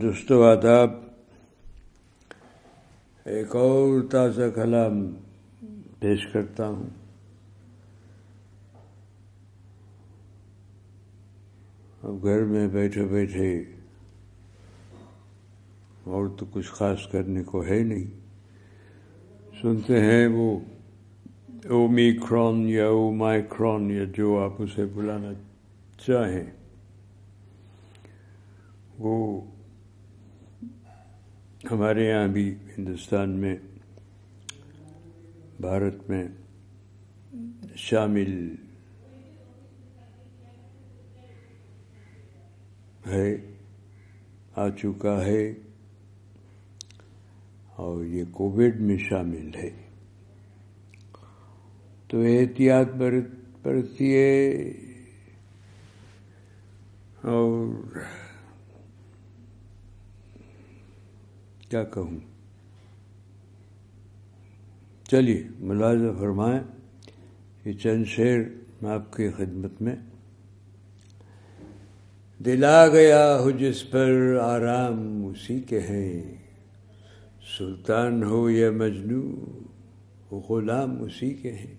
دوستو آداب ایک اور تازہ کلام پیش کرتا ہوں اب گھر میں بیٹھے بیٹھے اور تو کچھ خاص کرنے کو ہے نہیں سنتے ہیں وہ اومیکرون یا او مائکرون یا جو آپ اسے بلانا چاہیں وہ ہمارے یہاں بھی ہندوستان میں، بھارت میں شامل ہے، آ چکا ہے اور یہ کووڈ میں شامل ہے۔ تو احتیاط برت برتی ہے اور کیا کہوں؟ چلیے ملازہ فرمائیں یہ چند شعر میں آپ کی خدمت میں دلا گیا ہو جس پر آرام اسی کے ہیں۔ سلطان ہو یا مجنو ہو غلام اسی کے ہیں۔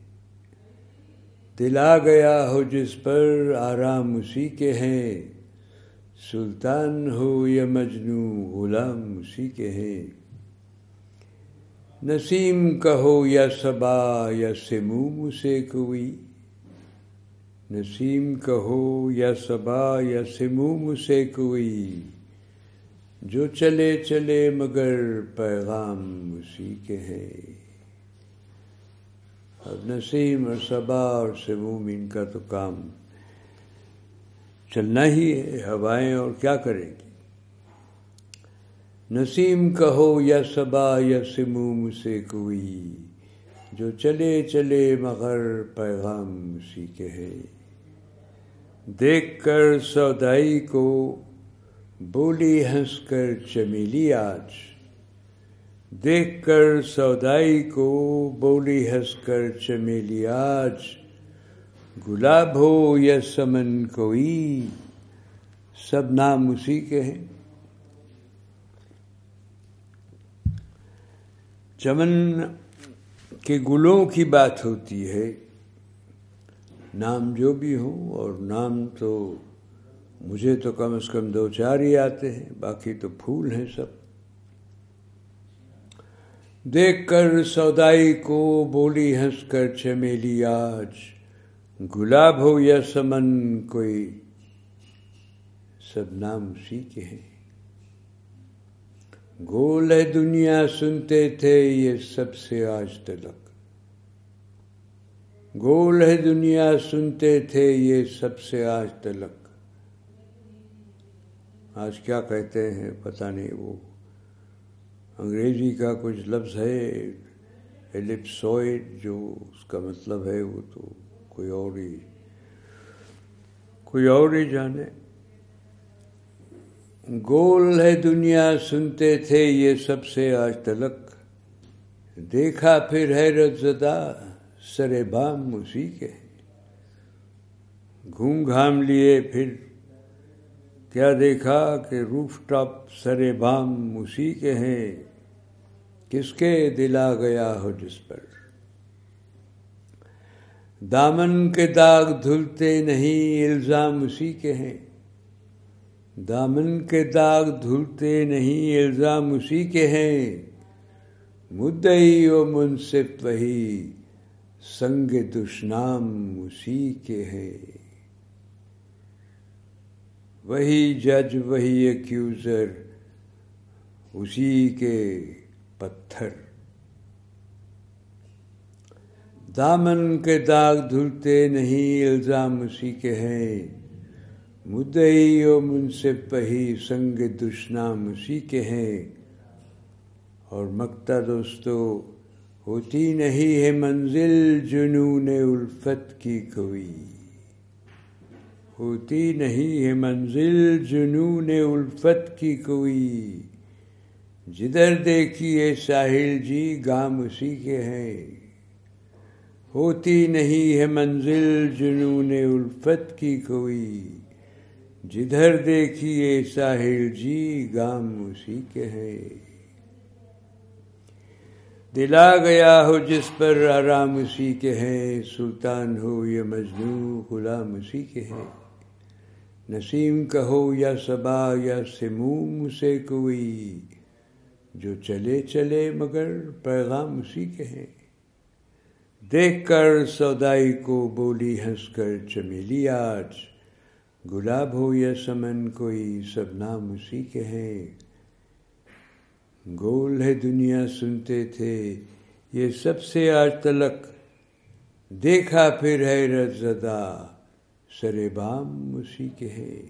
دلا گیا ہو جس پر آرام اسی کے ہیں۔ سلطان ہو یا مجنو غلام اسی کے ہیں نسیم کہو یا صبا یا سموم اسے کوئی۔ نسیم کہو یا صبا یا سموم اسے کوئی۔ جو چلے چلے مگر پیغام اسی کے ہے۔ اب نسیم اور صبا اور سموم ان کا تو کام چلنا ہی ہے، ہوائیں اور کیا کریں گی نسیم کہو، یا صبا یا سموم سے کوئی۔ جو چلے چلے، مگر پیغام اسی کے ہے دیکھ کر سودائی کو بولی ہنس کر چمیلی آج۔ دیکھ کر سودائی کو بولی ہنس کر چمیلی آج۔ گلاب ہو یا سمن کوئی، سب نام اسی کے ہیں۔ چمن کے گلوں کی بات ہوتی ہے، نام جو بھی ہوں اور نام تو مجھے تو کم از کم دو چار ہی آتے ہیں، باقی تو پھول ہیں سب۔ دیکھ کر سودائی کو بولی ہنس کر چمیلی آج۔ گلاب ہو یا سمن، کوئی سب نام اسی کے ہیں۔ گول ہے دنیا، سنتے تھے یہ سب سے آج تلک۔ گول ہے دنیا، سنتے تھے یہ سب سے آج تلک۔ آج کیا کہتے ہیں پتہ نہیں وہ۔ انگریزی کا کچھ لفظ ہے ایلپسوئڈ جو اس کا مطلب ہے وہ تو کوئی اور ہی کوئی اور ہی جانے۔ گول ہے دنیا، سنتے تھے یہ سب سے آج تلک۔ دیکھا پھر حیرت زدہ سر بام اسی کے۔ گھوم گھام لیے پھر کیا دیکھا کہ روف ٹاپ سر بام اسی کے ہیں۔ کس کے دلا گیا ہو جس پر؟ دامن کے داغ دھلتے نہیں، الزام اسی کے ہیں۔ دامن کے داغ دھلتے نہیں، الزام اسی کے ہیں۔ مدعی و منصف وہی، سنگ دشنام اسی کے ہے وہی جج، وہی ایکیوزر، اسی کے پتھر۔ دامن کے داغ دھلتے نہیں، الزام اسی کے ہیں۔ مدعی و منصف پہی سنگ دشنام اسی کے ہیں۔ اور مکتا دوستو، ہوتی نہیں ہے منزل جنون الفت کی کوئی۔ ہوتی نہیں ہے منزل جنون الفت کی کوئی۔ جدھر دیکھیے ساحل جی گام اسی کے ہیں۔ ہوتی نہیں ہے منزل جنون الفت کی کوئی۔ جدھر دیکھیے ساحل جی گام اسی کے ہے۔ دلا گیا ہو جس پر آرام اسی کے ہے۔ سلطان ہو یا مجنو غلام اسی کے ہے۔ نسیم کہو یا صبا یا سموم سے کوئی۔ جو چلے چلے مگر پیغام اسی کے ہے۔ دیکھ کر سودائی کو بولی ہنس کر چمیلی آج۔ گلاب ہو یا سمن، کوئی سب نام اسی کے ہیں۔ گول ہے دنیا سنتے تھے، یہ سب سے آج تلک۔ دیکھا پھر ہے رت زدہ، سر بام اسی کے ہے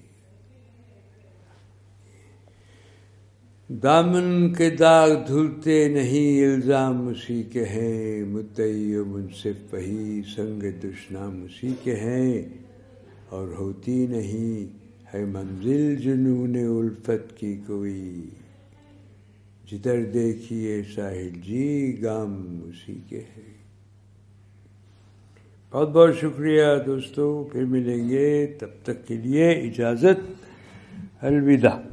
دامن کے داغ دھلتے نہیں، الزام اسی کے ہیں۔ متعی و منصف پہی سنگ دشنام اسی کے ہیں۔ اور ہوتی نہیں ہے منزل جنون الفت کی کوئی۔ جدھر دیکھیے ساحل جی گام اسی کے ہے بہت بہت شکریہ دوستو، پھر ملیں گے تب تک کے لیے اجازت۔ الوداع۔